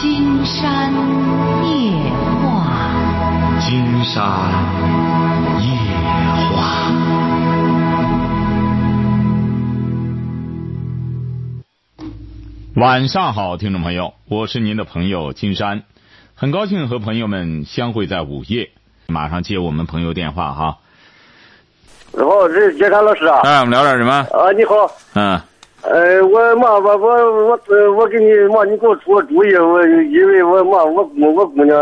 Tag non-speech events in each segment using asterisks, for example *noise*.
金山夜话，金山夜话。晚上好，听众朋友，我是您的朋友金山，很高兴和朋友们相会在午夜。马上接我们朋友电话哈。好，这是金山老师啊。哎，我们聊点什么？啊，你好。嗯，呃，我妈，我我我呃我给你妈，你给我出个主意。我因为我妈，我姑我姑娘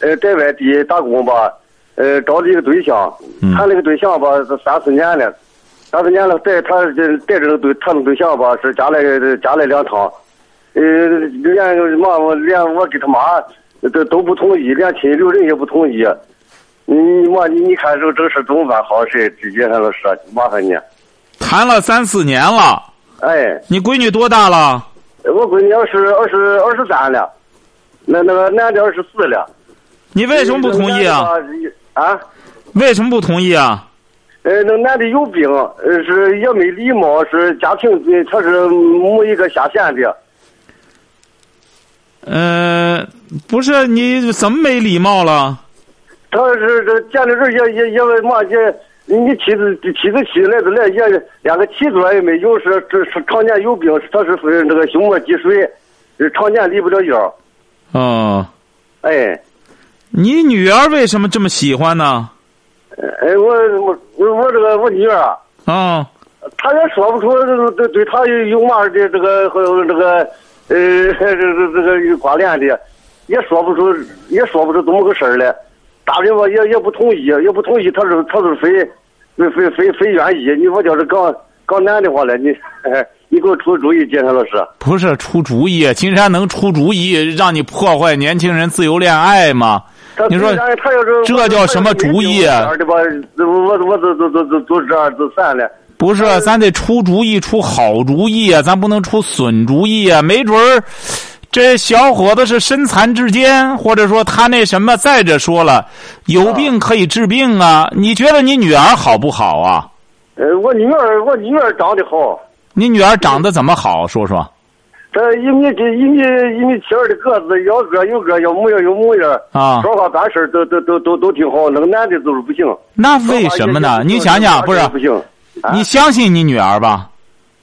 呃在外地打工吧，呃找了一个对象，谈了个对象吧，是三四年了，三四年了，带他这带这个对谈的对象吧，是家来家来两趟，呃连妈我连我跟他妈都都不同意，连亲六人也不同意。你妈你你看这这个事怎么办好？谁直接上老师麻烦你。谈了三四年了。哎，你闺女多大了？我闺女二十二十二十三了，那那个男的二十四了。你为什么不同意啊？啊？为什么不同意啊？呃，那男的有病，呃，是也没礼貌，是家庭他是没一个下县的。呃，不是，你怎么没礼貌了？他是这见的人也也也嘛也，你妻子妻子妻来的来也连个起坐也没有，是这是常年有病，他是那个胸膜积水，常年离不了腰。哦。哎。你女儿为什么这么喜欢呢？哎，我我我我这个我女儿啊。啊。她也说不出对对她有有嘛的这个和这个呃 *laughs* 这个这个关联的，也说不出也说不出怎么个事儿来。大人吧也也不同意，也不同意，他是他是非非非非非愿意。你说叫是搞搞难的话了，你你给我出主意，金山老师。不是出主意，金山能出主意让你破坏年轻人自由恋爱吗？你说这叫什么主意？的吧，我我都都都都都这样就散了。不是，咱得出主意，出好主意啊！咱不能出损主意啊！没准儿。这小伙子是身残志坚，或者说他那什么？再者说了，有病可以治病啊！你觉得你女儿好不好啊？呃，我女儿，我女儿长得好。你女儿长得怎么好？说说。这一米这一米一米七二的个子，要个有个，要模样有模样。啊。说话办事都都都都都挺好。那个男的就是不行。那为什么呢？你想想，不是？不行。你相信你女儿吧？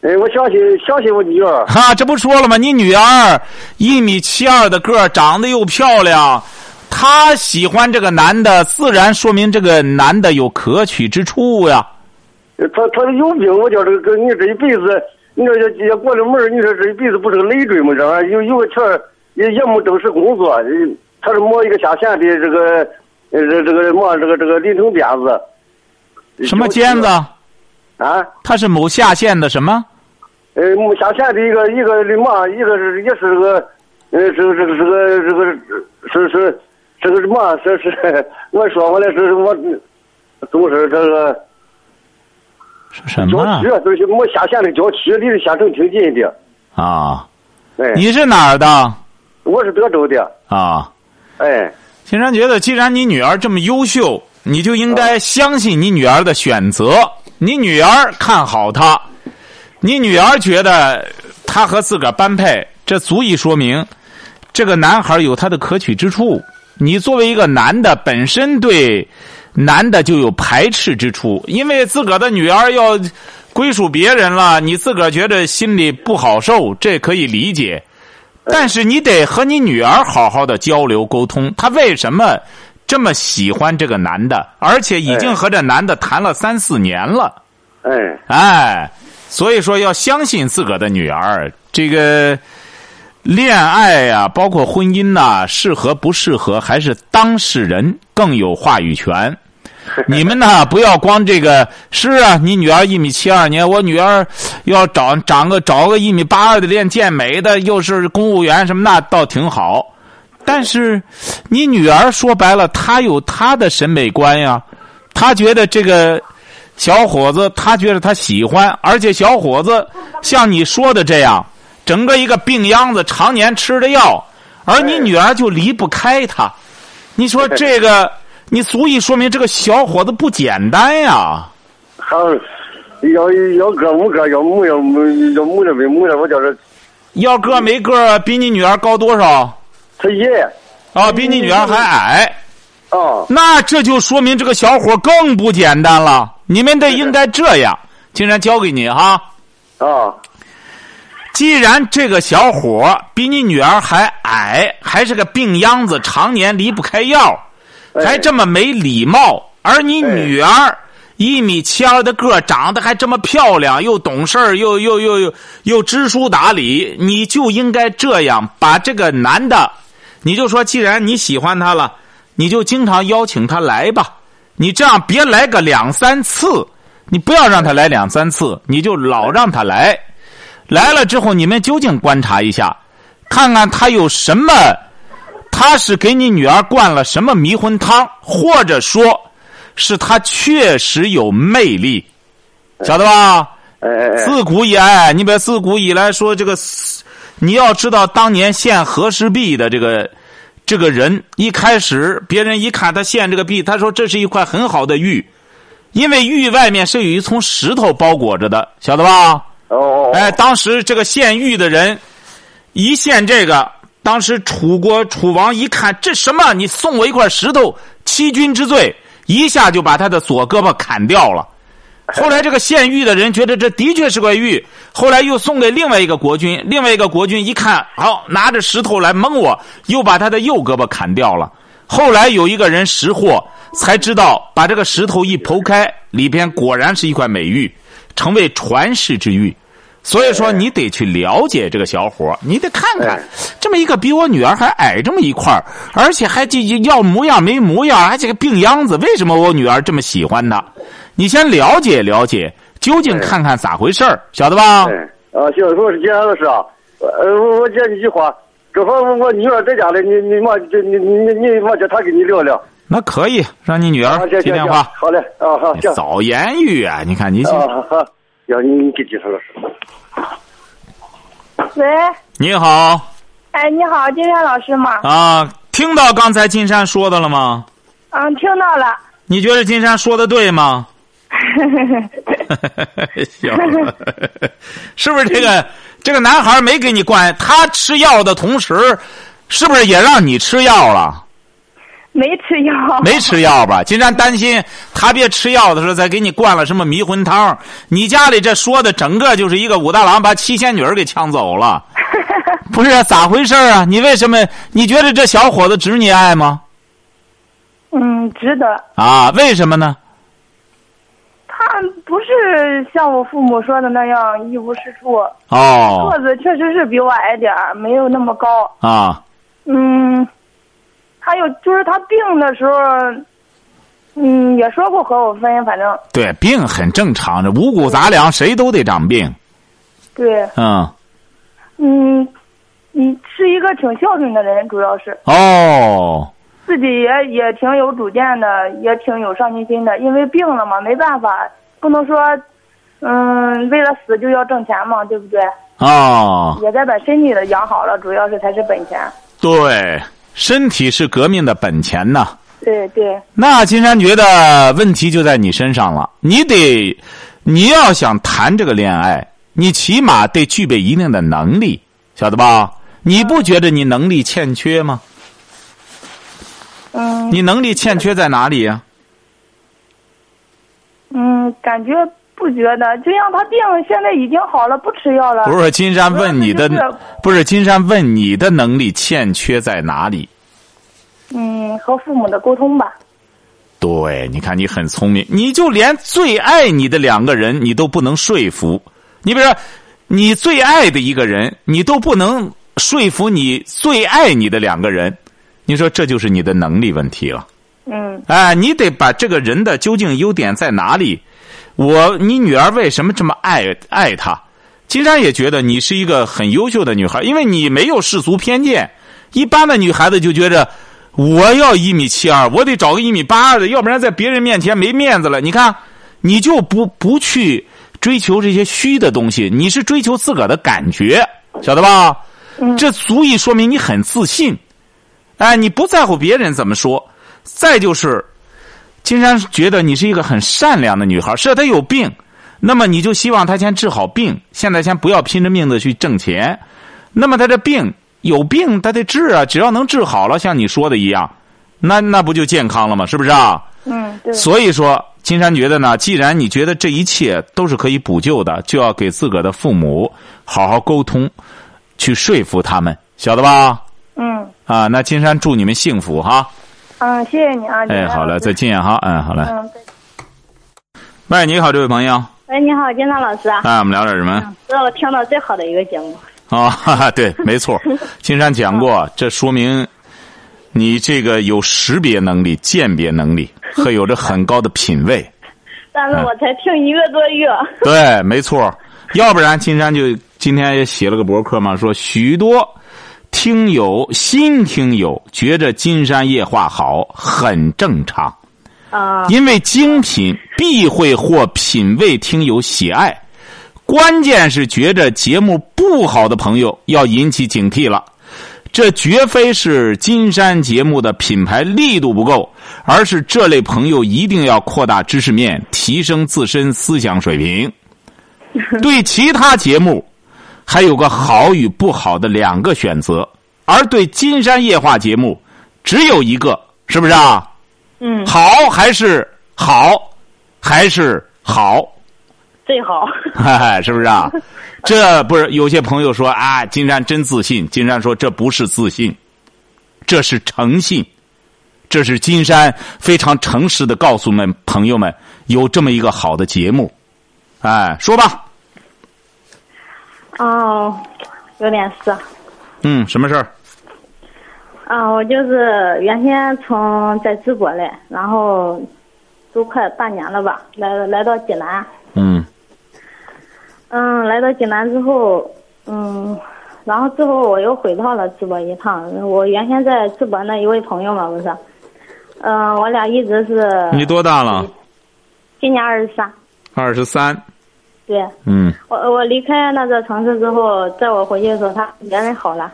哎，我相信相信我女儿。哈，这不说了吗？你女儿一米七二的个长得又漂亮，她喜欢这个男的，自然说明这个男的有可取之处呀。他他有病，我叫这个，你这一辈子，你说也也过了门你说这一辈子不是个累赘吗？这玩意有有个钱也也没正式工作，他是某一个下线的这个呃这这个么这个这个临城鞭子。什么尖子？啊？他是某下县的什么？呃，下县的一个一个的嘛，一个是也是个，呃，这个这个是个这个是是这个什么？是是，我说回来是我，都是这个。是什么？郊区，都是我下县的郊区，离县城挺近的。啊。哎。你是哪儿的？我是德州的。啊。哎。青山觉得，既然你女儿这么优秀，你就应该相信你女儿的选择。你女儿看好她。你女儿觉得他和自个儿般配，这足以说明这个男孩有他的可取之处。你作为一个男的，本身对男的就有排斥之处，因为自个儿的女儿要归属别人了，你自个儿觉得心里不好受，这可以理解。但是你得和你女儿好好的交流沟通，她为什么这么喜欢这个男的，而且已经和这男的谈了三四年了。哎哎。所以说，要相信自个儿的女儿。这个恋爱呀，包括婚姻呐，适合不适合，还是当事人更有话语权。你们呢，不要光这个。是啊，你女儿一米七二，你我女儿要找长个找个一米八二的练健美的，又是公务员什么，那倒挺好。但是，你女儿说白了，她有她的审美观呀，她觉得这个。小伙子，他觉得他喜欢，而且小伙子像你说的这样，整个一个病秧子，常年吃着药，而你女儿就离不开他。你说这个，你足以说明这个小伙子不简单呀。好，要要个没个，要模样要模样没模样，我叫这。要个没个，比你女儿高多少？他爷。啊，比你女儿还矮。哦。那这就说明这个小伙更不简单了。你们得应该这样，竟然交给你哈。啊。既然这个小伙比你女儿还矮，还是个病秧子，常年离不开药，还这么没礼貌，而你女儿一米七二的个，长得还这么漂亮，又懂事儿，又又又又又知书达理，你就应该这样把这个男的，你就说，既然你喜欢他了，你就经常邀请他来吧。你这样别来个两三次，你不要让他来两三次，你就老让他来。来了之后，你们究竟观察一下，看看他有什么，他是给你女儿灌了什么迷魂汤，或者说，是他确实有魅力，晓得吧？自古以来，你别自古以来说这个，你要知道，当年献和氏璧的这个这个人，一开始别人一看他献这个币，他说这是一块很好的玉，因为玉外面是有一层石头包裹着的，晓得吧？哦，哎，当时这个献玉的人一献这个，当时楚国楚王一看这什么？你送我一块石头，欺君之罪，一下就把他的左胳膊砍掉了。*laughs* 后来这个献玉的人觉得这的确是块玉，后来又送给另外一个国君，另外一个国君一看，好拿着石头来蒙我，又把他的右胳膊砍掉了。后来有一个人识货，才知道把这个石头一剖开，里边果然是一块美玉，成为传世之玉。所以说，你得去了解这个小伙你得看看，这么一个比我女儿还矮这么一块而且还就要模样没模样，还这个病秧子，为什么我女儿这么喜欢他？你先了解了解，究竟看看咋回事儿晓得吧？啊，行，我是金山老师啊，呃，我我讲几句话，正好我女儿在家里，你你妈就你你你妈叫她跟你聊聊。那可以，让你女儿接电话。好嘞，啊好，行。早言语啊，你看你。啊好。要你你给金山老师。喂。你好。哎，你好，金山老师吗？啊，听到刚才金山说的了吗？嗯，听到了。你觉得金山说的对吗？*laughs* *laughs* 行，是不是这个这个男孩没给你灌？他吃药的同时，是不是也让你吃药了？没吃药，没吃药吧？金山担心他别吃药的时候再给你灌了什么迷魂汤。你家里这说的整个就是一个武大郎把七仙女给抢走了，*laughs* 不是咋回事啊？你为什么？你觉得这小伙子值你爱吗？嗯，值得。啊？为什么呢？他不是像我父母说的那样一无是处。哦。个子确实是比我矮点儿，没有那么高。啊。嗯。还有就是他病的时候，嗯，也说过和我分，反正对病很正常，这五谷杂粮谁都得长病。对。嗯。嗯，你是一个挺孝顺的人，主要是。哦。自己也也挺有主见的，也挺有上进心的。因为病了嘛，没办法，不能说，嗯，为了死就要挣钱嘛，对不对？哦。也在把身体的养好了，主要是才是本钱。对。身体是革命的本钱呐。对对。那金山觉得问题就在你身上了。你得，你要想谈这个恋爱，你起码得具备一定的能力，晓得吧？你不觉得你能力欠缺吗？嗯。你能力欠缺在哪里呀？嗯，感觉。不觉得，就像他病，现在已经好了，不吃药了。不是金山问你的，不是金山问你的能力欠缺在哪里？嗯，和父母的沟通吧。对，你看你很聪明，你就连最爱你的两个人，你都不能说服。你比如说，你最爱的一个人，你都不能说服你最爱你的两个人，你说这就是你的能力问题了。嗯。哎，你得把这个人的究竟优点在哪里？我，你女儿为什么这么爱爱他？金山也觉得你是一个很优秀的女孩，因为你没有世俗偏见。一般的女孩子就觉着，我要一米七二，我得找个一米八二的，要不然在别人面前没面子了。你看，你就不不去追求这些虚的东西，你是追求自个儿的感觉，晓得吧？这足以说明你很自信。哎，你不在乎别人怎么说。再就是。金山觉得你是一个很善良的女孩，是她有病，那么你就希望她先治好病，现在先不要拼着命的去挣钱。那么她这病，有病她得治啊，只要能治好了，像你说的一样，那那不就健康了吗？是不是啊？嗯，对。所以说，金山觉得呢，既然你觉得这一切都是可以补救的，就要给自个儿的父母好好沟通，去说服他们，晓得吧？嗯。啊，那金山祝你们幸福哈。嗯，谢谢你啊。哎，好了，再见哈。嗯，好嘞。嗯。喂，你好，这位朋友。喂，你好，金山老师。哎，我们聊点什么？这是我听到最好的一个节目。啊，哈哈对，没错，*laughs* 金山讲过，这说明你这个有识别能力、鉴别能力和有着很高的品味。*laughs* 但是我才听一个多月。对，没错，要不然金山就今天也写了个博客嘛，说许多听友新听友觉着金山夜话好，很正常。啊。因为精品必会获品味听友喜爱。关键是觉着节目不好的朋友要引起警惕了，这绝非是金山节目的品牌力度不够，而是这类朋友一定要扩大知识面，提升自身思想水平。*laughs* 对其他节目，还有个好与不好的两个选择，而对金山夜话节目，只有一个，是不是啊？嗯。好还是好，还是好。最好，*laughs* 是不是啊？*laughs* 这不是有些朋友说啊，金山真自信。金山说这不是自信，这是诚信，这是金山非常诚实的告诉们朋友们有这么一个好的节目。哎，说吧。哦，有点事。嗯，什么事儿？啊，我就是原先从在淄博来，然后都快半年了吧，来来到济南。嗯。嗯，来到济南之后，嗯，然后之后我又回到了淄博一趟。我原先在淄博那一位朋友嘛，不是，嗯，我俩一直是。你多大了？今年二十三。二十三。对。嗯。我我离开那个城市之后，在我回去的时候，他人人好了。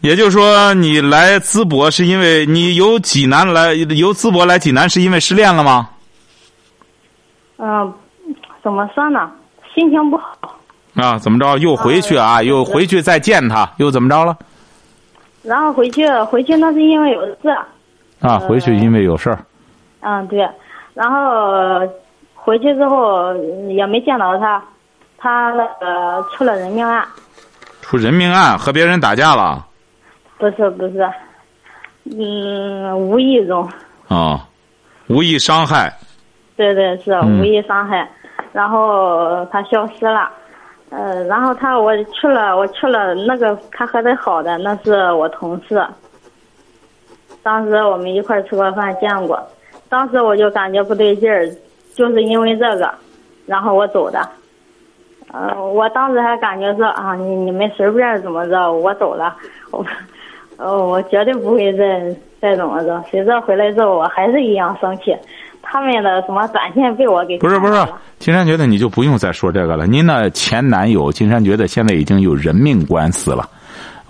也就是说，你来淄博是因为你由济南来，由淄博来济南是因为失恋了吗？嗯，怎么说呢？心情不好啊？怎么着？又回去啊？又回去再见他？又怎么着了？然后回去，回去那是因为有事。啊，回去因为有事儿。嗯，对。然后回去之后也没见到他，他那个出了人命案。出人命案？和别人打架了？不是不是，嗯，无意中。啊，无意伤害。对对是无意伤害。然后他消失了，呃，然后他我去了，我去了那个他和他好的那是我同事，当时我们一块吃过饭见过，当时我就感觉不对劲儿，就是因为这个，然后我走的，呃，我当时还感觉说啊，你你们随便怎么着，我走了，*laughs* 我，呃，我绝对不会再再怎么着，谁知道回来之后我还是一样生气。他们的什么短信被我给不是不是，金山觉得你就不用再说这个了。您的前男友，金山觉得现在已经有人命官司了，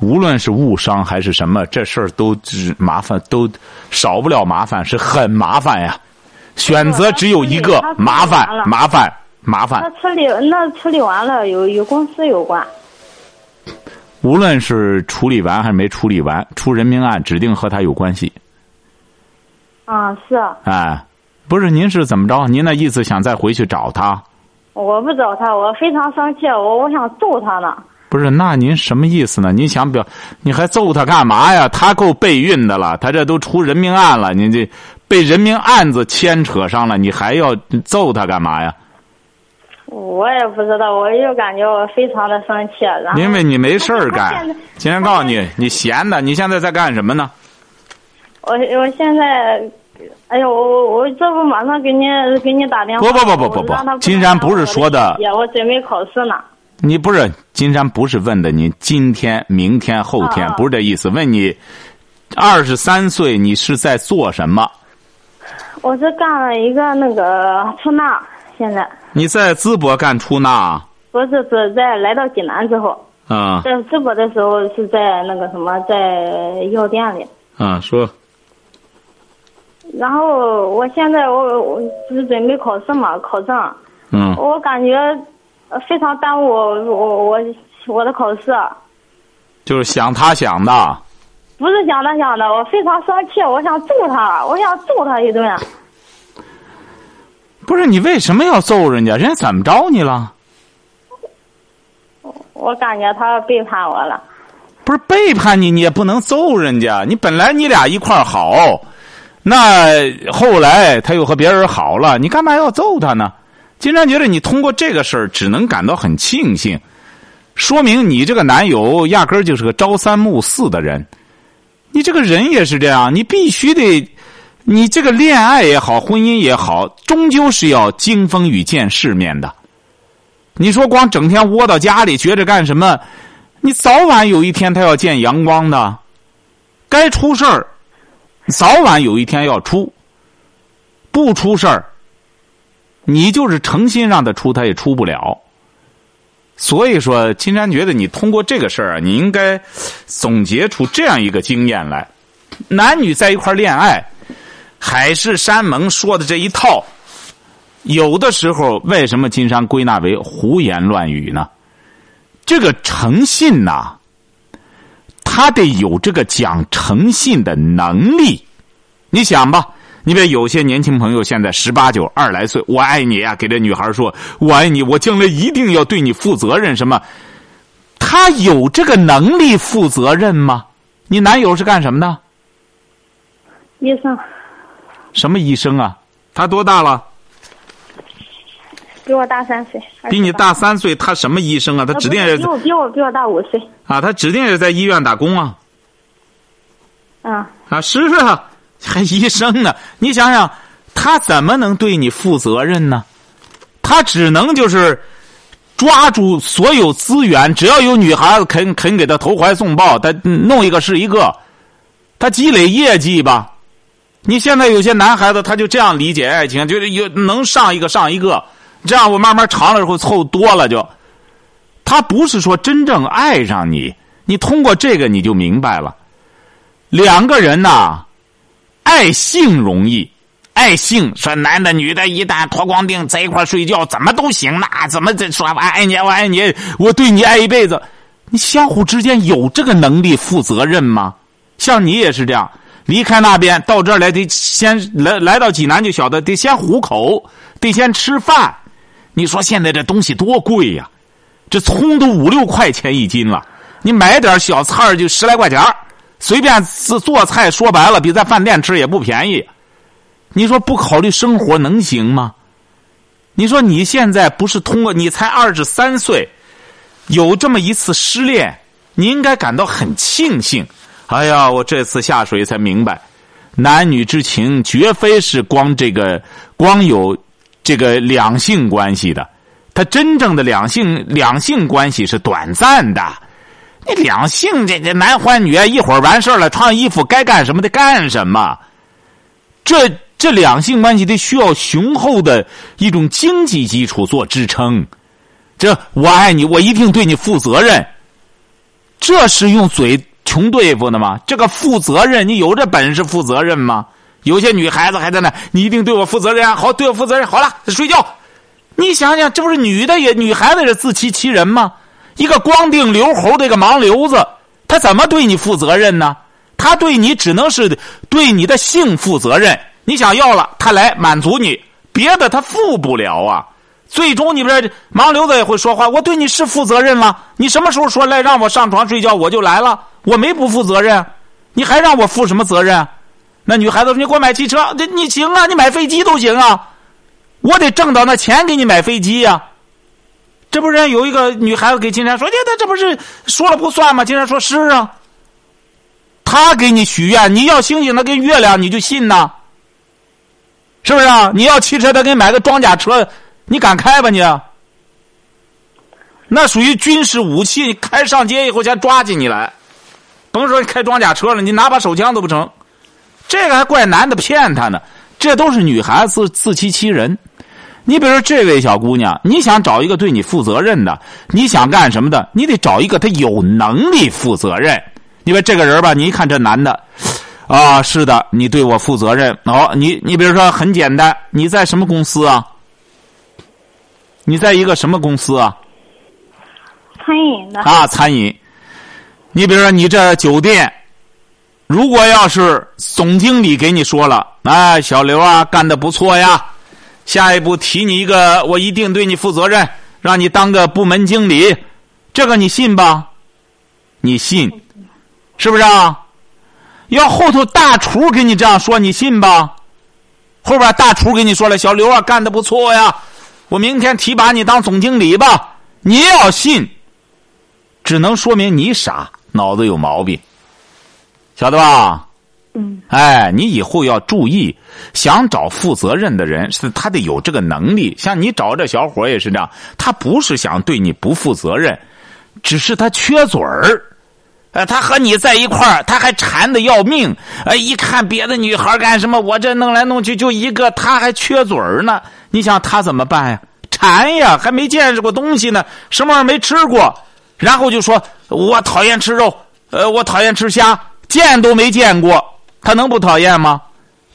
无论是误伤还是什么，这事儿都麻烦，都少不了麻烦，是很麻烦呀。选择只有一个，麻烦麻烦麻烦。那处理那处理完了，有与公司有关。无论是处理完还是没处理完，出人命案指定和他有关系。啊，是。哎。不是您是怎么着？您那意思想再回去找他？我不找他，我非常生气，我我想揍他呢。不是，那您什么意思呢？您想表，你还揍他干嘛呀？他够备孕的了，他这都出人命案了，您这被人命案子牵扯上了，你还要揍他干嘛呀？我也不知道，我就感觉我非常的生气。然后因为你没事儿干，*laughs* 今天告诉你，你闲的，你现在在干什么呢？我我现在。哎呦，我我我这不马上给你给你打电话。不不不不不不，金山不是说的。我准备考试呢。你不是金山不是问的你今天、明天、后天不是这意思？问你二十三岁，你是在做什么？我是干了一个那个出纳，现在。你在淄博干出纳？不是，是在来到济南之后。啊。在淄博的时候是在那个什么，在药店里。啊，说。然后我现在我我是准备考试嘛，考证。嗯。我感觉非常耽误我我我的考试。就是想他想的。不是想他想的，我非常生气，我想揍他，我想揍他一顿。不是你为什么要揍人家？人家怎么着你了？我感觉他背叛我了。不是背叛你，你也不能揍人家。你本来你俩一块儿好，那后来他又和别人好了，你干嘛要揍他呢？金山觉得你通过这个事儿，只能感到很庆幸，说明你这个男友压根儿就是个朝三暮四的人。你这个人也是这样，你必须得，你这个恋爱也好，婚姻也好，终究是要经风雨、见世面的。你说光整天窝到家里，觉着干什么？你早晚有一天他要见阳光的，该出事儿，早晚有一天要出。不出事儿，你就是诚心让他出，他也出不了。所以说，金山觉得你通过这个事儿啊，你应该总结出这样一个经验来：男女在一块恋爱，海誓山盟说的这一套，有的时候为什么金山归纳为胡言乱语呢？这个诚信呐，他得有这个讲诚信的能力。你想吧，你比如有些年轻朋友现在十八九、二来岁，我爱你啊，给这女孩说我爱你，我将来一定要对你负责任。什么？他有这个能力负责任吗？你男友是干什么的？医生。什么医生啊？他多大了？比我大三岁，比你大三岁，他什么医生啊？他指定是比我比我比我大五岁啊！他指定是在医院打工啊！啊啊是啊，还医生呢？你想想，他怎么能对你负责任呢？他只能就是抓住所有资源，只要有女孩子肯肯给他投怀送抱，他弄一个是一个，他积累业绩吧。你现在有些男孩子他就这样理解爱情，就是有能上一个上一个。这样我慢慢长了之后凑多了就，他不是说真正爱上你，你通过这个你就明白了，两个人呐，爱性容易，爱性说男的女的一旦脱光腚在一块睡觉怎么都行，那怎么这说我爱你我爱你我对你爱一辈子，你相互之间有这个能力负责任吗？像你也是这样，离开那边到这儿来得先来来到济南就晓得得先糊口，得先吃饭。你说现在这东西多贵呀？这葱都五六块钱一斤了，你买点小菜就十来块钱随便做做菜，说白了比在饭店吃也不便宜。你说不考虑生活能行吗？你说你现在不是通过你才二十三岁，有这么一次失恋，你应该感到很庆幸。哎呀，我这次下水才明白，男女之情绝非是光这个光有。这个两性关系的，他真正的两性两性关系是短暂的。那两性这这男欢女爱一会儿完事儿了，穿衣服该干什么的干什么。这这两性关系得需要雄厚的一种经济基础做支撑。这我爱你，我一定对你负责任。这是用嘴穷对付的吗？这个负责任，你有这本事负责任吗？有些女孩子还在那，你一定对我负责任啊！好，对我负责任。好了，睡觉。你想想，这不是女的也女孩子也自欺欺人吗？一个光腚留猴的一个盲流子，他怎么对你负责任呢？他对你只能是对你的性负责任。你想要了，他来满足你，别的他负不了啊。最终，你不是盲流子也会说话。我对你是负责任了。你什么时候说来让我上床睡觉，我就来了。我没不负责任，你还让我负什么责任？那女孩子说：“你给我买汽车，这你行啊？你买飞机都行啊！我得挣到那钱给你买飞机呀。”这不是有一个女孩子给金山说：“这这这不是说了不算吗？”金山说：“是啊。”他给你许愿，你要星星，他给月亮，你就信呐？是不是啊？你要汽车，他给你买个装甲车，你敢开吧你？那属于军事武器，你开上街以后先抓起你来，甭说开装甲车了，你拿把手枪都不成。这个还怪男的骗他呢，这都是女孩子自欺欺人。你比如说这位小姑娘，你想找一个对你负责任的，你想干什么的，你得找一个他有能力负责任。因为这个人吧，你一看这男的，啊，是的，你对我负责任。哦，你你比如说很简单，你在什么公司啊？你在一个什么公司啊？餐饮的啊，餐饮。你比如说，你这酒店，如果要是总经理给你说了，哎，小刘啊，干的不错呀，下一步提你一个，我一定对你负责任，让你当个部门经理，这个你信吧？你信，是不是啊？要后头大厨给你这样说，你信吧？后边大厨给你说了，小刘啊，干的不错呀，我明天提拔你当总经理吧。你要信，只能说明你傻，脑子有毛病，晓得吧？嗯。哎，你以后要注意，想找负责任的人，是他得有这个能力。像你找这小伙也是这样，他不是想对你不负责任，只是他缺嘴儿。呃，他和你在一块儿，他还馋的要命。呃，一看别的女孩干什么，我这弄来弄去就一个，他还缺嘴儿呢。你想他怎么办呀？馋呀，还没见识过东西呢，什么玩意没吃过，然后就说我讨厌吃肉，呃，我讨厌吃虾，见都没见过，他能不讨厌吗？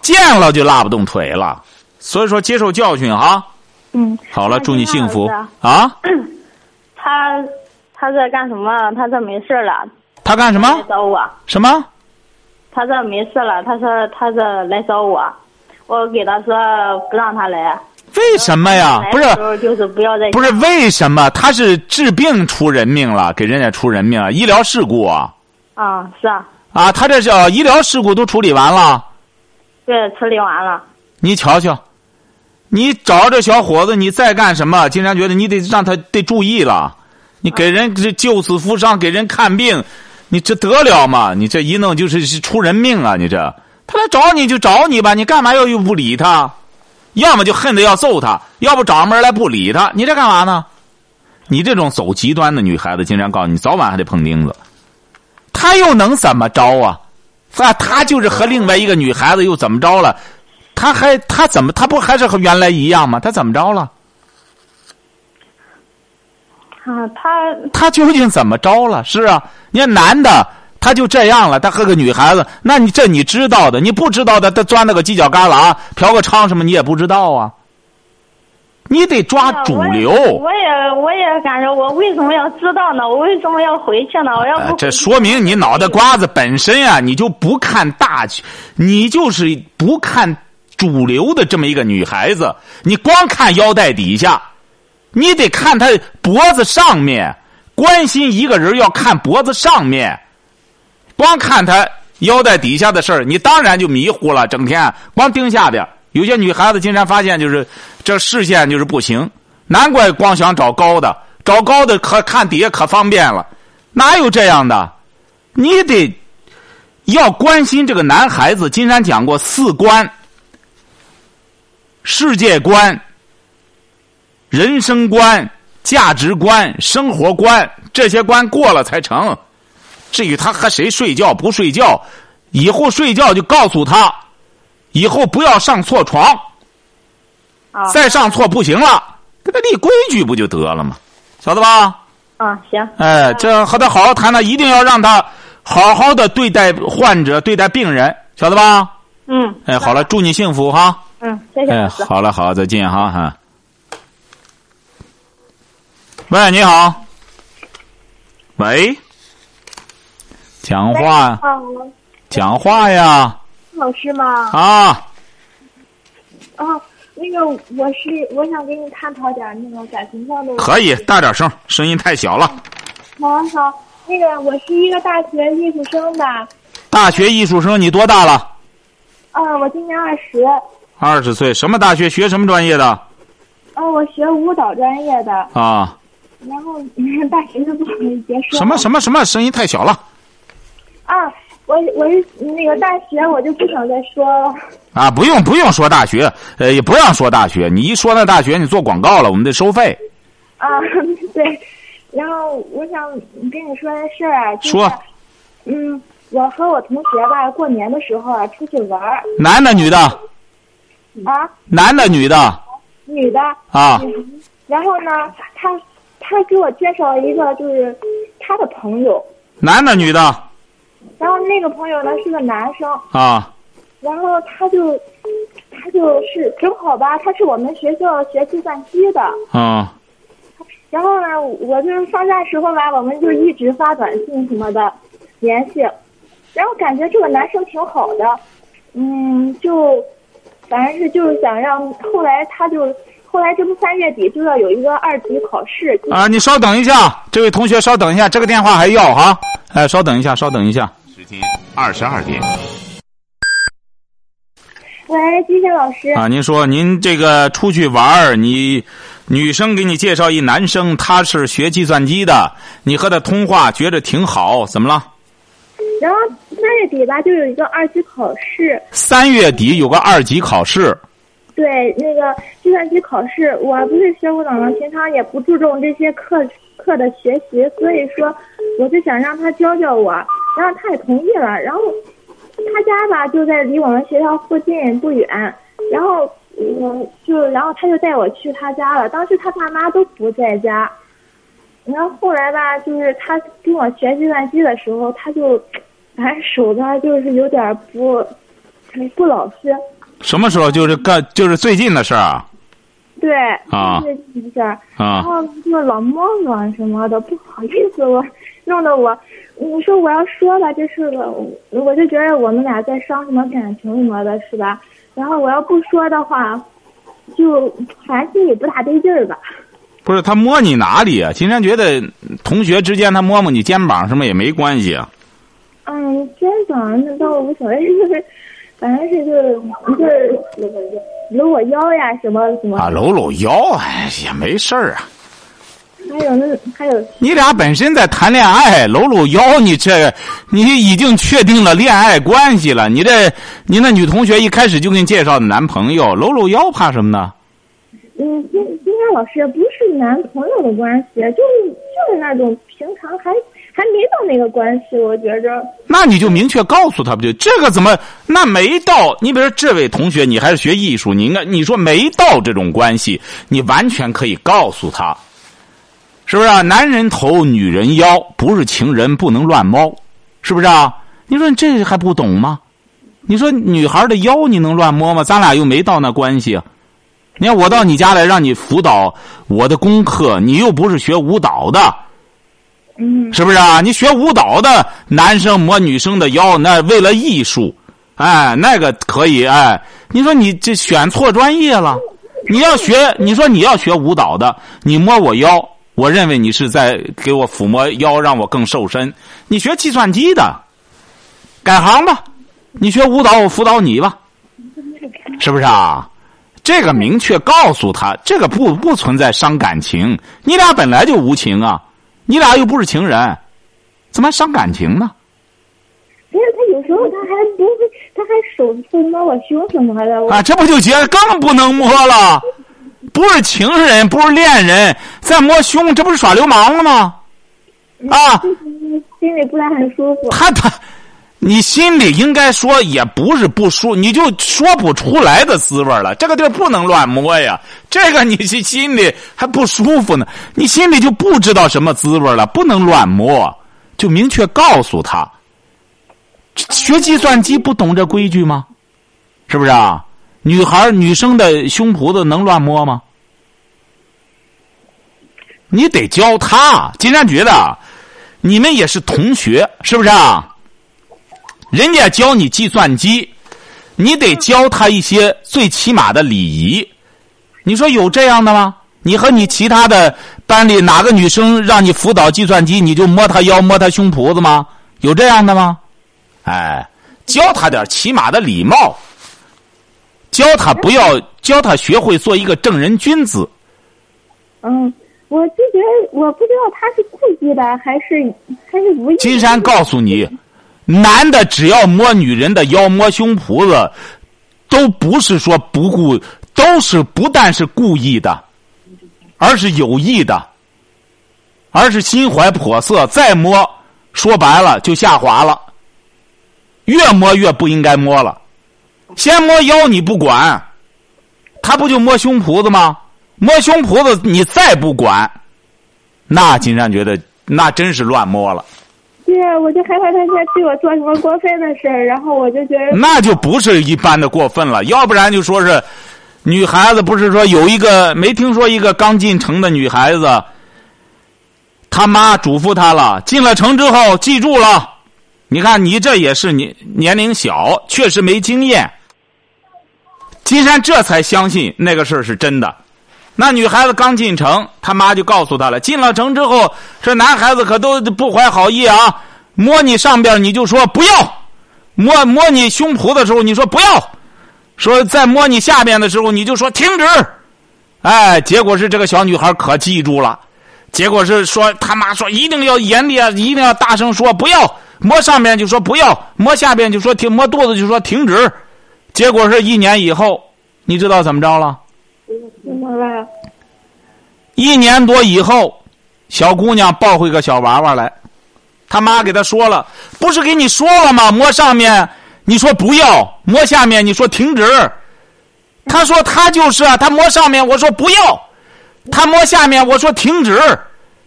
见了就拉不动腿了。所以说，接受教训哈。嗯。好了，祝你幸福啊。*clears throat* 他他在干什么？他这没事了。他干什么？来找我。什么？他这没事了。他说他这来找我，我给他说不让他来。为什么呀？不是，就是不要再。不是为什么？他是治病出人命了，给人家出人命了，医疗事故啊。啊，是啊。啊，他这叫医疗事故都处理完了。对，处理完了。你瞧瞧，你找这小伙子，你再干什么？竟然觉得你得让他得注意了。你给人这救死扶伤，给人看病。你这得了吗？你这一弄就是出人命啊！你这他来找你就找你吧，你干嘛要又不理他？要么就恨得要揍他，要不找门来不理他。你这干嘛呢？你这种走极端的女孩子，竟然告诉你，早晚还得碰钉子。他又能怎么着啊？啊，他就是和另外一个女孩子又怎么着了？他还他怎么他不还是和原来一样吗？他怎么着了？啊，他他究竟怎么着了？是啊，你看男的他就这样了，他和个女孩子，那你这你知道的，你不知道的，他钻那个犄角旮旯，嫖个娼什么，你也不知道啊。你得抓主流。我也我也感觉，我为什么要知道呢？我为什么要回去呢？我要不这说明你脑袋瓜子本身啊，你就不看大局，你就是不看主流的这么一个女孩子，你光看腰带底下。你得看她脖子上面，关心一个人要看脖子上面，光看她腰带底下的事儿，你当然就迷糊了。整天光盯下边，有些女孩子经常发现就是这视线就是不行，难怪光想找高的，找高的可看底下可方便了，哪有这样的？你得要关心这个男孩子。金山讲过四观，世界观。人生观、价值观、生活观，这些关过了才成。至于他和谁睡觉不睡觉，以后睡觉就告诉他，以后不要上错床。再上错不行了，给他立规矩不就得了吗？晓得吧？啊，行。哎，这和他好好谈谈，一定要让他好好的对待患者、对待病人，晓得吧？嗯。哎，好了，祝你幸福哈。嗯，谢谢哎，好了，好，再见哈哈。喂，你好。喂，讲话，讲话呀。老师吗？啊。哦，那个，我是我想跟你探讨点那个感情上的。可以大点声，声音太小了。好好，那个我是一个大学艺术生的。大学艺术生，你多大了？啊，我今年二十。二十岁，什么大学？学什么专业的？哦，我学舞蹈专业的。啊。然后 *laughs* 大学就不好结束。什么什么什么？声音太小了。啊，我我是那个大学，我就不想再说了。啊，不用不用说大学，呃，也不让说大学。你一说那大学，你做广告了，我们得收费。啊，*laughs* 对。然后我想跟你说件事儿啊。说。嗯，我和我同学吧，过年的时候啊，出去玩儿。男的，女的？啊。男的，女的？女的。啊。然后呢，他。他给我介绍一个，就是他的朋友，男的女的。然后那个朋友呢是个男生。啊。然后他就，他就是正好吧，他是我们学校学计算机的。啊。然后呢，我就是放假时候吧，我们就一直发短信什么的。联系，然后感觉这个男生挺好的，嗯，就反正是就是想让，后来他就后来这不三月底就要有一个二级考试，啊，你稍等一下，这位同学稍等一下，这个电话还要哈，哎，稍等一下，稍等一下，时间二十二点。喂，金山老师。啊，您说您这个出去玩儿，你女生给你介绍一男生，他是学计算机的，你和他通话觉着挺好，怎么了？然后三月底吧，就有一个二级考试。三月底有个二级考试。对，那个计算机考试，我不是学舞蹈的，平常也不注重这些课课的学习，所以说我就想让他教教我，然后他也同意了，然后。他家吧就在离我们学校附近不远，然后嗯就然后他就带我去他家了。当时他爸妈都不在家，然后后来吧，就是他跟我学计算机的时候，他就反正手吧就是有点不不老实。什么时候？就是干就是最近的事儿啊？对啊，最近的事儿啊，然后就老摸我什么的，不好意思，我弄得我。你说我要说吧，这事个，我就觉得我们俩在伤什么感情什么的，是吧？然后我要不说的话，就反正心里不大对劲儿吧。不是他摸你哪里啊？金山觉得同学之间他摸摸你肩膀什么也没关系啊。嗯，肩膀那倒无所谓，就是反正是就是就是搂我腰呀什么什么。啊，搂搂腰哎也没事儿啊。还有那还有，你俩本身在谈恋爱，搂搂腰，你这你已经确定了恋爱关系了。你这你那女同学一开始就给你介绍的男朋友，搂搂腰怕什么呢？嗯，今今天老师不是男朋友的关系，就是就是那种平常还还没到那个关系，我觉着。那你就明确告诉他不就？这个怎么那没到？你比如说这位同学，你还是学艺术，你应该你说没到这种关系，你完全可以告诉他。是不是啊？男人头，女人腰，不是情人不能乱摸，是不是啊？你说你这还不懂吗？你说女孩的腰你能乱摸吗？咱俩又没到那关系。你看我到你家来让你辅导我的功课，你又不是学舞蹈的，嗯，是不是啊？你学舞蹈的男生摸女生的腰，那为了艺术，哎，那个可以哎。你说你这选错专业了。你要学，你说你要学舞蹈的，你摸我腰。我认为你是在给我抚摸腰，让我更瘦身。你学计算机的，改行吧。你学舞蹈，我辅导你吧，是不是啊？这个明确告诉他，这个不不存在伤感情。你俩本来就无情啊，你俩又不是情人，怎么还伤感情呢？不是他有时候他还不会，他还手会摸我胸什么的。啊，这不就结更不能摸了？不是情人，不是恋人，在摸胸，这不是耍流氓了吗？啊，心里不是很舒服。他他，你心里应该说也不是不舒，你就说不出来的滋味了。这个地儿不能乱摸呀，这个你心心里还不舒服呢，你心里就不知道什么滋味了，不能乱摸，就明确告诉他。学计算机不懂这规矩吗？是不是啊？女孩、女生的胸脯子能乱摸吗？你得教她。金山觉得，你们也是同学，是不是啊？人家教你计算机，你得教她一些最起码的礼仪。你说有这样的吗？你和你其他的班里哪个女生让你辅导计算机，你就摸她腰、摸她胸脯子吗？有这样的吗？哎，教她点起码的礼貌。教他不要教他学会做一个正人君子。嗯，我就觉得我不知道他是故意的还是还是无意。金山告诉你，男的只要摸女人的腰、摸胸脯子，都不是说不顾，都是不但是故意的，而是有意的，而是心怀叵测。再摸，说白了就下滑了，越摸越不应该摸了。先摸腰你不管，他不就摸胸脯子吗？摸胸脯子你再不管，那金山觉得那真是乱摸了。对啊，我就害怕他再对我做什么过分的事儿，然后我就觉得那就不是一般的过分了，要不然就说是女孩子不是说有一个没听说一个刚进城的女孩子，他妈嘱咐她了，进了城之后记住了，你看你这也是你年龄小，确实没经验。金山这才相信那个事儿是真的。那女孩子刚进城，他妈就告诉他了。进了城之后，这男孩子可都不怀好意啊！摸你上边你就说不要；摸摸你胸脯的时候，你说不要；说在摸你下边的时候，你就说停止。哎，结果是这个小女孩可记住了。结果是说他妈说一定要严厉啊，一定要大声说不要摸上面就说不要摸下边就说停摸肚子就说停止。结果是一年以后，你知道怎么着了？怎么了？一年多以后，小姑娘抱回个小娃娃来，他妈给她说了，不是给你说了吗？摸上面你说不要，摸下面你说停止。他说他就是啊，他摸上面我说不要，他摸下面我说停止。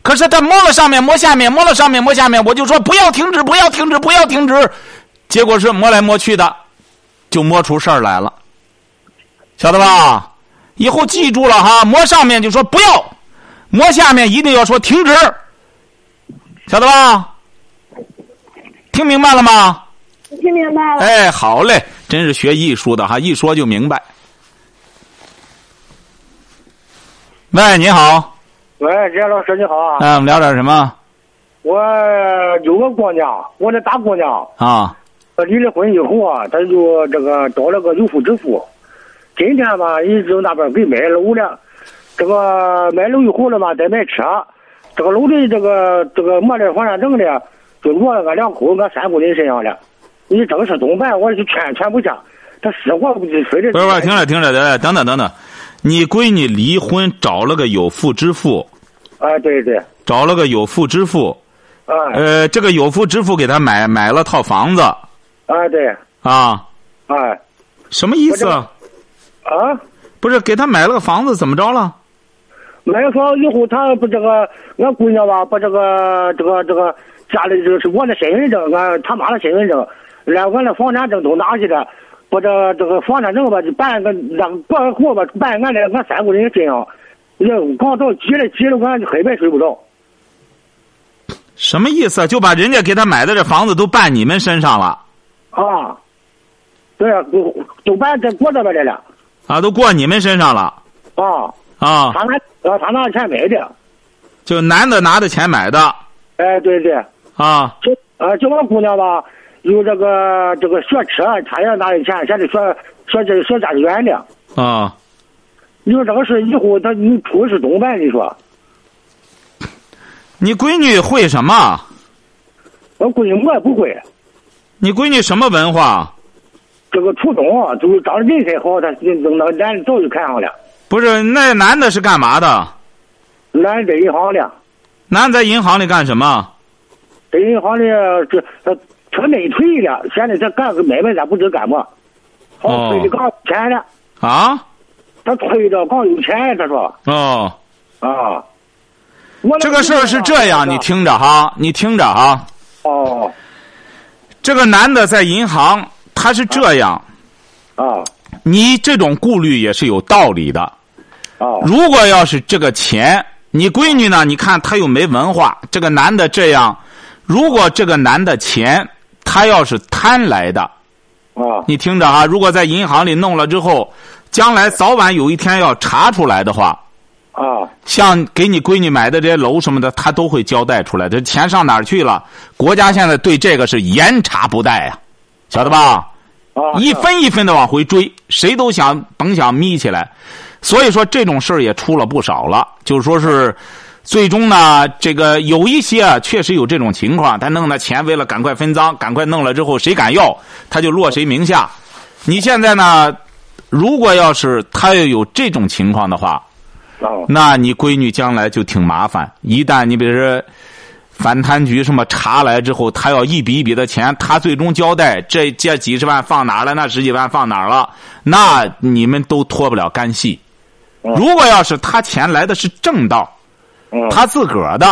可是他摸了上面摸下面摸了上面摸下面，我就说不要停止不要停止不要停止。结果是摸来摸去的，就摸出事儿来了，晓得吧？以后记住了哈，摸上面就说不要，摸下面一定要说停止，晓得吧？听明白了吗？听明白了。哎，好嘞，真是学艺术的哈，一说就明白。喂，你好。喂，任老师你好啊。哎，我们聊点什么？我有个姑娘，我的大姑娘。啊。离了婚以后啊，他就这个找了个有妇之夫。今天吧，一直那边给买楼了。这个买楼以后了嘛，再买车。这个楼的这个这个没了房产证的，就落了俺两口俺三口人身上了。你这个事怎么办？我就劝劝不下。他死活不非得。不是不是，听着听着，等等等等。你闺女离婚找了个有妇之夫，啊对对，找了个有妇之夫，啊呃，这个有妇之夫给他买买了套房子，啊对，啊，哎，什么意思？啊，不是给他买了个房子，怎么着了？买房以后，他不这个俺姑娘吧，把这个这个这个家里就是我的身份证，俺他妈的身份证，连俺的房产证都拿去了。把这这个房产证吧，就办个让过户吧，办俺的俺三个人身上，也刚到急了急了，俺黑白睡不着。什么意思？就把人家给他买的这房子都办你们身上了？啊，对啊，都都办在过这边来了。啊，都过你们身上了。啊啊。他拿呃他拿钱买的。就男的拿的钱买的。哎，对对。啊。就啊，就我姑娘吧。有这个这个学车，她也拿的钱，现在学学这学驾驶员的。啊。你说这个事以后他你出事怎么办？你说。你闺女会什么？我闺女我也不会。你闺女什么文化？这个初中啊，就是长得人才好，他那那男的早就看上了。不是，那男的是干嘛的？男在银行里。男在银行里干什么？在银行里这他。他内退了，现在他干个买卖，咱不知干嘛。好，退的刚有钱了。啊？他退的刚有钱，他说。哦。啊。这个事儿是这样，你听着哈，你听着哈。哦。这个男的在银行，他是这样。啊。你这种顾虑也是有道理的。啊。如果要是这个钱，你闺女呢？你看她又没文化，这个男的这样，如果这个男的钱。他要是贪来的，啊，你听着啊！如果在银行里弄了之后，将来早晚有一天要查出来的话，啊，像给你闺女买的这些楼什么的，他都会交代出来。这钱上哪儿去了？国家现在对这个是严查不贷啊，晓得吧？啊，一分一分的往回追，谁都想甭想眯起来。所以说这种事儿也出了不少了，就是说是。最终呢，这个有一些啊，确实有这种情况，他弄那钱为了赶快分赃，赶快弄了之后，谁敢要，他就落谁名下。你现在呢，如果要是他要有这种情况的话，那你闺女将来就挺麻烦。一旦你比如说反贪局什么查来之后，他要一笔一笔的钱，他最终交代这这几十万放哪了，那十几万放哪了，那你们都脱不了干系。如果要是他钱来的是正道。他自个儿的，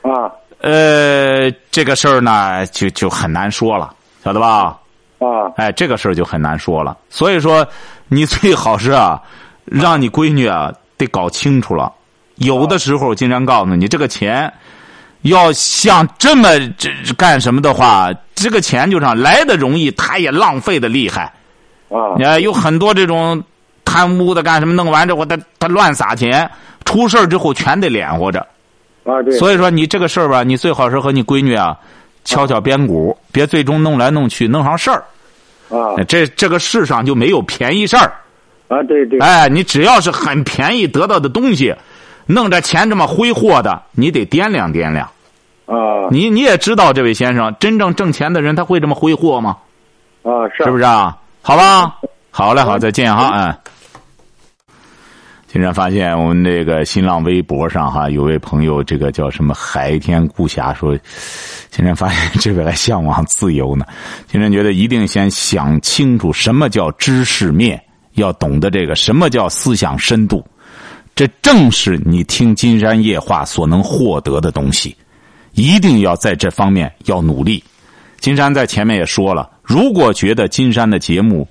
啊，呃，这个事儿呢，就就很难说了，晓得吧？啊，哎，这个事儿就很难说了。所以说，你最好是啊，让你闺女啊得搞清楚了。有的时候，经常告诉你，这个钱，要像这么这这干什么的话，这个钱就上来的容易，他也浪费的厉害。啊你看有很多这种贪污的干什么，弄完之后他他乱撒钱，出事儿之后全得脸活着。啊对，所以说你这个事儿吧，你最好是和你闺女啊敲敲边鼓，别最终弄来弄去弄上事儿。啊这这个世上就没有便宜事儿。啊对对哎，你只要是很便宜得到的东西，弄着钱这么挥霍的，你得掂量掂量。啊你你也知道，这位先生，真正挣钱的人他会这么挥霍吗？啊是是不是啊？好吧，好嘞，好，再见哈，嗯。竟然发现我们这个新浪微博上哈，有位朋友，这个叫什么海天顾侠说，竟然发现这位还向往自由呢。竟然觉得一定先想清楚什么叫知识面，要懂得这个什么叫思想深度，这正是你听金山夜话所能获得的东西。一定要在这方面要努力。金山在前面也说了，如果觉得金山的节目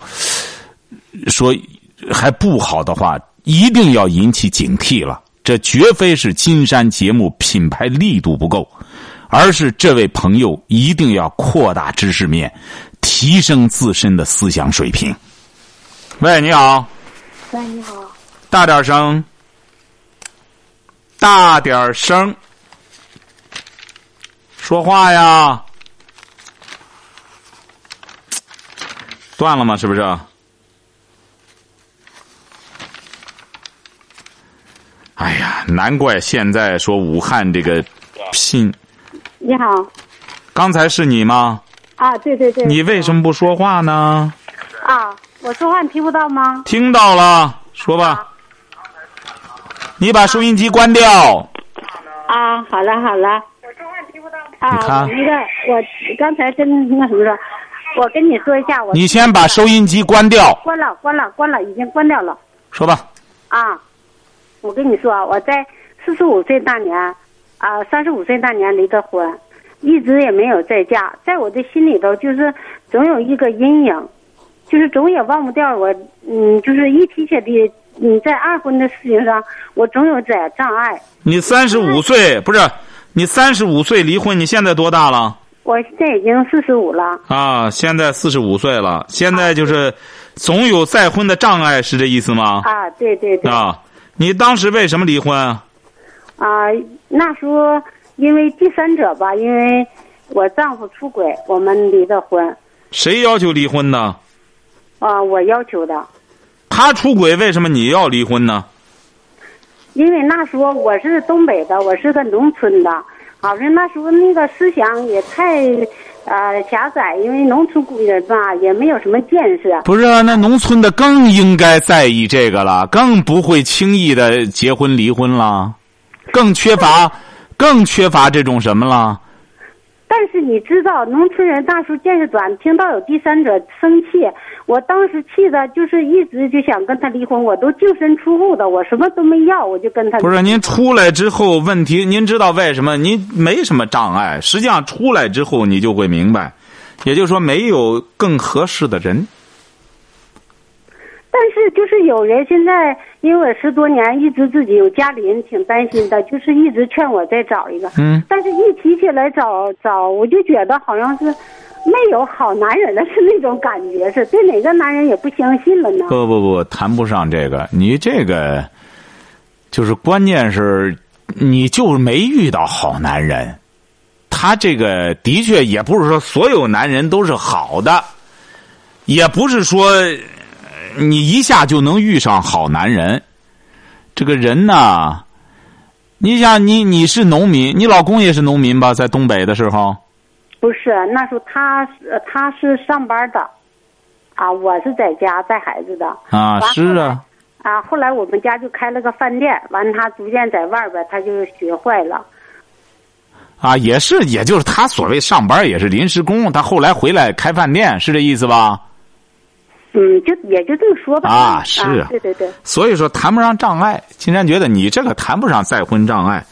说还不好的话，一定要引起警惕了。这绝非是金山节目品牌力度不够，而是这位朋友一定要扩大知识面，提升自身的思想水平。喂，你好，喂，你好，大点声，大点声，说话呀！断了吗？是不是？哎呀，难怪现在说武汉这个拼，你好，刚才是你吗？啊，对对对，你为什么不说话呢？啊，我说话你听不到吗？听到了，说吧。你把收音机关掉。啊，好了好了，我说话听不到。啊，你看我那个我刚才跟那什么说，我跟你说一下，我你先把收音机关掉，关了关了关了，已经关掉了。说吧。啊，我跟你说啊，我在四十五岁那年，啊，三十五岁那年离的婚，一直也没有再嫁，在我的心里头就是总有一个阴影，就是总也忘不掉我，嗯，就是一提起的，嗯，在二婚的事情上，我总有点障碍。你三十五岁不是？你三十五岁离婚，你现在多大了？我现在已经四十五了，啊，现在四十五岁了。现在就是总有再婚的障碍，是这意思吗？啊，对对对，啊，你当时为什么离婚啊？啊，那时候因为第三者吧，因为我丈夫出轨，我们离的婚，谁要求离婚的？啊，我要求的。他出轨，为什么你要离婚呢？因为那时候我是东北的，我是个农村的，好像那时候那个思想也太呃狭窄，因为农村人吧也没有什么见识。不是啊，那农村的更应该在意这个了，更不会轻易的结婚离婚了，更缺乏，更缺乏这种什么了。但是你知道，农村人那时候见识短，听到有第三者生气，我当时气的就是一直就想跟他离婚，我都净身出户的，我什么都没要，我就跟他不是您出来之后，问题您知道为什么？您没什么障碍，实际上出来之后你就会明白，也就是说没有更合适的人。但是就是有人现在，因为我十多年一直自己有家里人挺担心的，就是一直劝我再找一个。嗯。但是一提起来找找，我就觉得好像是没有好男人了，是那种感觉，是对哪个男人也不相信了呢。不不不，谈不上这个，你这个就是关键是，你就没遇到好男人。他这个的确也不是说所有男人都是好的，也不是说你一下就能遇上好男人。这个人呢，你想你你是农民，你老公也是农民吧？在东北的时候，不是，那时候他是他是上班的，啊，我是在家带孩子的。啊，是啊，啊，后来我们家就开了个饭店，完他逐渐在外边他就学坏了。啊，也是，也就是他所谓上班也是临时工，他后来回来开饭店，是这意思吧？嗯，就也就这么说吧。啊是啊对对对。所以说谈不上障碍。金山觉得你这个谈不上再婚障碍，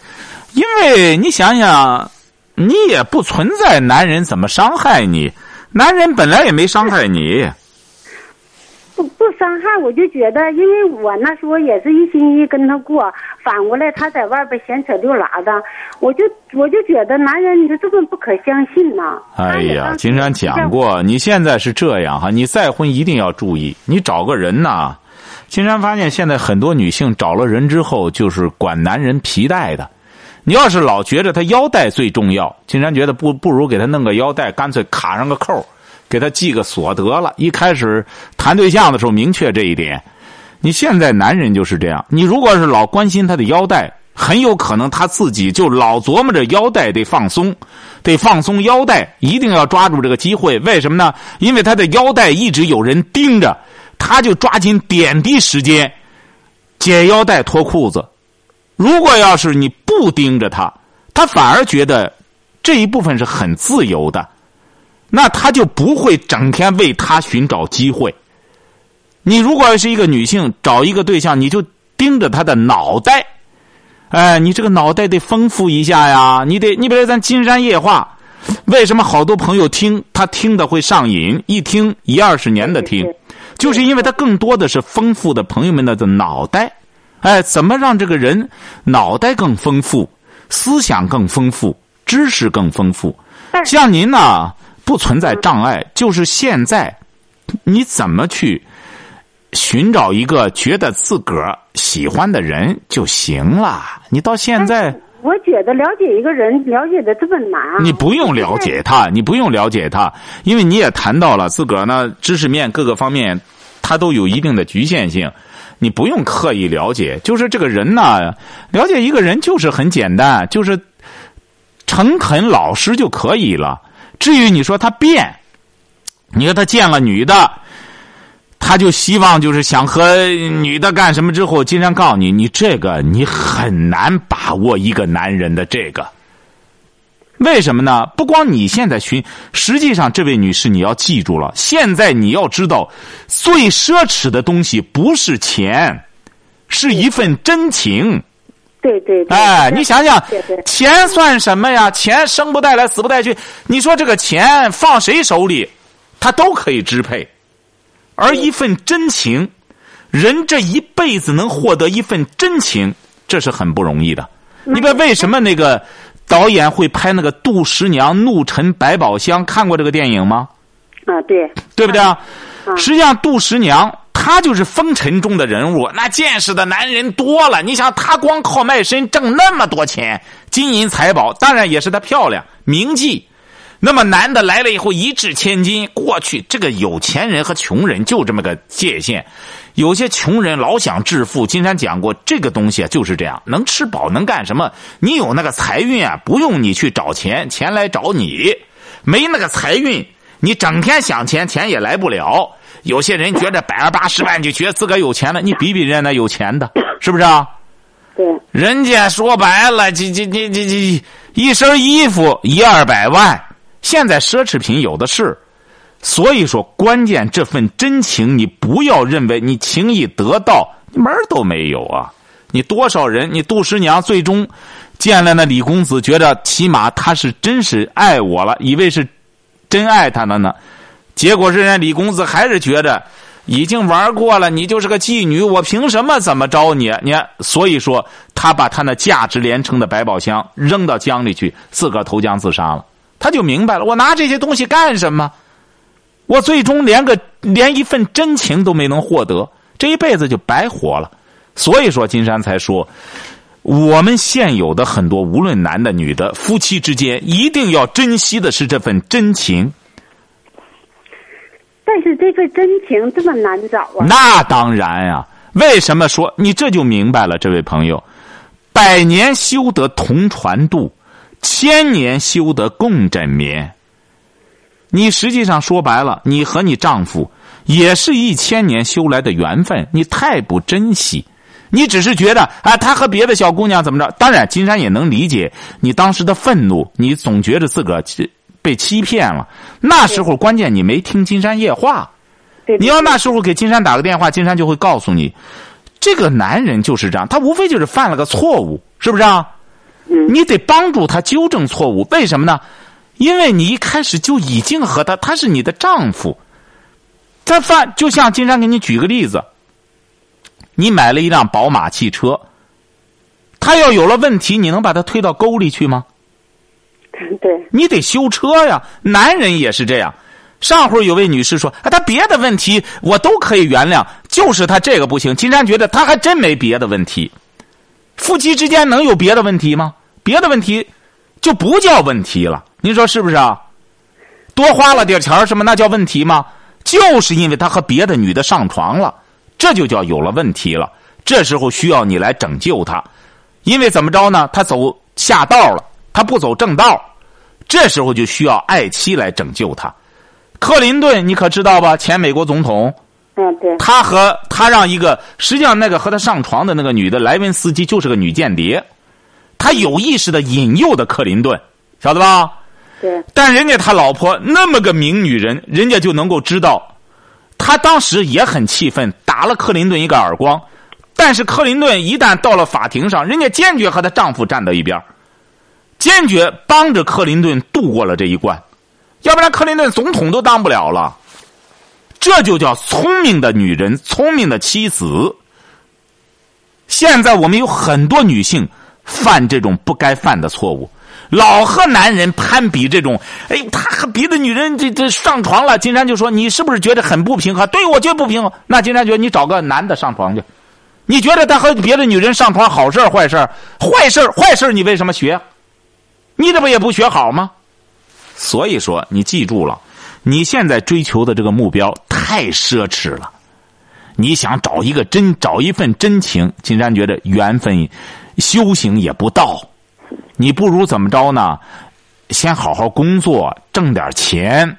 因为你想想，你也不存在男人怎么伤害你，男人本来也没伤害你。不不伤害，我就觉得，因为我那时候也是一心一意跟他过，反过来他在外边闲扯溜拉的，我就我就觉得男人，你说这么不可相信呐。哎呀，金山讲过，你现在是这样哈，你再婚一定要注意，你找个人呐。金山发现现在很多女性找了人之后，就是管男人皮带的。你要是老觉着他腰带最重要，金山觉得不不如给他弄个腰带，干脆卡上个扣，给他系个锁得了。一开始谈对象的时候明确这一点。你现在男人就是这样，你如果是老关心他的腰带，很有可能他自己就老琢磨着腰带得放松，得放松腰带，一定要抓住这个机会。为什么呢？因为他的腰带一直有人盯着，他就抓紧点滴时间解腰带脱裤子。如果要是你不盯着他，他反而觉得这一部分是很自由的，那他就不会整天为他寻找机会。你如果是一个女性，找一个对象，你就盯着他的脑袋，哎，你这个脑袋得丰富一下呀，你得，你比如咱金山夜话，为什么好多朋友听他听的会上瘾，一听一二十年的听，就是因为他更多的是丰富的朋友们的的脑袋。哎，怎么让这个人脑袋更丰富，思想更丰富，知识更丰富？像您呢，不存在障碍，就是现在，你怎么去寻找一个觉得自个儿喜欢的人就行了？你到现在，我觉得了解一个人了解的这么难。你不用了解他，你不用了解他，因为你也谈到了自个儿呢，知识面各个方面，他都有一定的局限性。你不用刻意了解，就是这个人呢，了解一个人就是很简单，就是诚恳老实就可以了。至于你说他变，你说他见了女的，他就希望就是想和女的干什么之后，经常告诉你，你这个你很难把握一个男人的这个。为什么呢？不光你现在寻，实际上这位女士你要记住了，现在你要知道，最奢侈的东西不是钱，是一份真情。对对。对哎，你想想，钱算什么呀？钱生不带来，死不带去。你说这个钱放谁手里，他都可以支配。而一份真情，人这一辈子能获得一份真情，这是很不容易的。你别为什么那个？导演会拍那个杜十娘怒沉百宝箱，看过这个电影吗？啊，对，对不对啊？实际上，杜十娘她就是风尘中的人物，那见识的男人多了。你想，她光靠卖身挣那么多钱，金银财宝，当然也是她漂亮、名妓。那么男的来了以后一掷千金，过去这个有钱人和穷人就这么个界限。有些穷人老想致富，金山讲过，这个东西就是这样，能吃饱能干什么？你有那个财运啊，不用你去找钱，钱来找你；没那个财运，你整天想钱，钱也来不了。有些人觉得百儿八十万就觉得自个有钱了，你比比人家那有钱的，是不是啊？对。人家说白了，这这这这这一身衣服一二百万，现在奢侈品有的是。所以说，关键这份真情，你不要认为你轻易得到，你门儿都没有啊！你多少人，你杜十娘最终见了那李公子，觉得起码他是真是爱我了，以为是真爱他了呢。结果是人家李公子还是觉得已经玩过了，你就是个妓女，我凭什么怎么着你？你所以说，他把他那价值连城的百宝箱扔到江里去，自个投江自杀了。他就明白了，我拿这些东西干什么？我最终连个连一份真情都没能获得，这一辈子就白活了。所以说，金山才说，我们现有的很多，无论男的女的，夫妻之间一定要珍惜的是这份真情。但是这份真情这么难找啊！那当然呀，为什么说你这就明白了？这位朋友，百年修得同船渡，千年修得共枕眠。你实际上说白了，你和你丈夫也是一千年修来的缘分，你太不珍惜。你只是觉得啊，他和别的小姑娘怎么着？当然，金山也能理解你当时的愤怒，你总觉得自个儿被欺骗了。那时候关键你没听金山夜话，你要那时候给金山打个电话，金山就会告诉你，这个男人就是这样，他无非就是犯了个错误，是不是啊？你得帮助他纠正错误，为什么呢？因为你一开始就已经和他，他是你的丈夫，他犯就像金山给你举个例子，你买了一辆宝马汽车，他要有了问题，你能把他推到沟里去吗？*laughs* 对，你得修车呀。男人也是这样。上回有位女士说：“啊，他别的问题我都可以原谅，就是他这个不行。”金山觉得他还真没别的问题。夫妻之间能有别的问题吗？别的问题就不叫问题了。您说是不是啊？多花了点钱什么那叫问题吗？就是因为他和别的女的上床了，这就叫有了问题了。这时候需要你来拯救他，因为怎么着呢？他走下道了，他不走正道，这时候就需要爱妻来拯救他。克林顿，你可知道吧？前美国总统，嗯，对，他和他让一个，实际上那个和他上床的那个女的莱文斯基就是个女间谍，他有意识的引诱的克林顿，晓得吧？但人家他老婆那么个名女人，人家就能够知道，他当时也很气愤，打了克林顿一个耳光。但是克林顿一旦到了法庭上，人家坚决和她丈夫站到一边，坚决帮着克林顿度过了这一关。要不然，克林顿总统都当不了了。这就叫聪明的女人，聪明的妻子。现在我们有很多女性犯这种不该犯的错误，老和男人攀比这种。哎，他和别的女人这这上床了，金山就说：“你是不是觉得很不平衡？”对我觉得不平衡。那金山觉得你找个男的上床去。你觉得他和别的女人上床好事坏事坏事坏事你为什么学？你这不也不学好吗？所以说，你记住了，你现在追求的这个目标太奢侈了。你想找一个真，找一份真情，金山觉得缘分、修行也不到。你不如怎么着呢？先好好工作，挣点钱，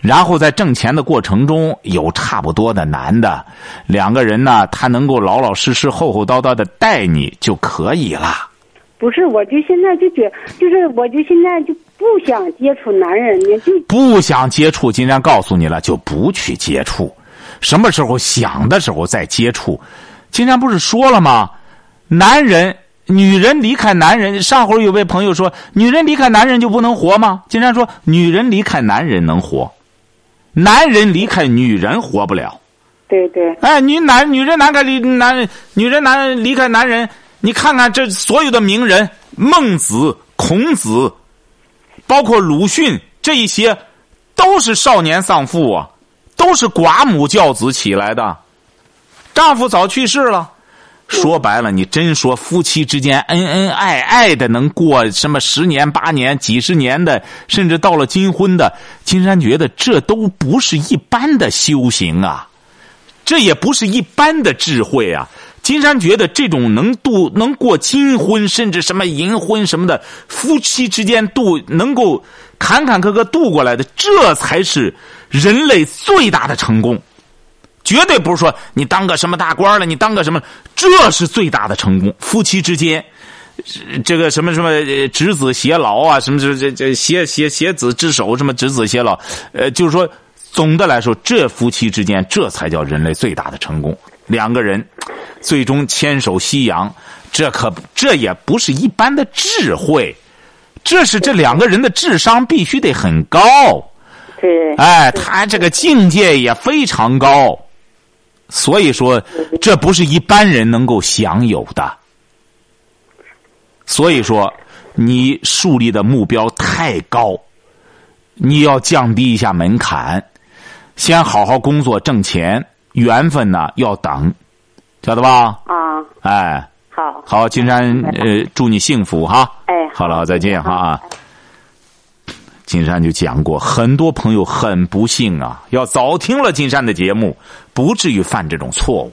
然后在挣钱的过程中有差不多的男的，两个人呢，他能够老老实实、厚厚道道的待你就可以了。不是，我就现在就觉，就是我就现在就不想接触男人呢，就不想接触。今天告诉你了，就不去接触。什么时候想的时候再接触。金山不是说了吗？男人、女人离开男人，上回有位朋友说，女人离开男人就不能活吗？金山说，女人离开男人能活，男人离开女人活不了。对对。哎，女男女人男开离男，女人男离开男人。你看看这所有的名人，孟子、孔子，包括鲁迅这一些，都是少年丧父啊，都是寡母教子起来的，丈夫早去世了。说白了，你真说夫妻之间恩恩爱爱的，能过什么十年八年、几十年的，甚至到了金婚的，金山觉得这都不是一般的修行啊，这也不是一般的智慧啊。金山觉得这种能度能过金婚，甚至什么银婚什么的，夫妻之间度能够坎坎坷坷度过来的，这才是人类最大的成功。绝对不是说你当个什么大官了，你当个什么，这是最大的成功。夫妻之间，这个什么什么执子偕老啊，什么这这这携携携子之手，什么执子偕老，呃，就是说，总的来说，这夫妻之间，这才叫人类最大的成功。两个人最终牵手夕阳，这可这也不是一般的智慧，这是这两个人的智商必须得很高。对，哎，他这个境界也非常高，所以说这不是一般人能够享有的。所以说，你树立的目标太高，你要降低一下门槛，先好好工作挣钱。缘分呢要等，晓得吧？啊，哎，好，好，金山，呃，祝你幸福哈。哎，好了，再见哈。金山就讲过，很多朋友很不幸啊，要早听了金山的节目，不至于犯这种错误。